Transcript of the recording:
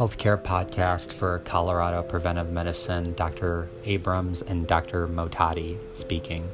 healthcare podcast for Colorado Preventive Medicine, Dr. Abrams and Dr. Motati speaking.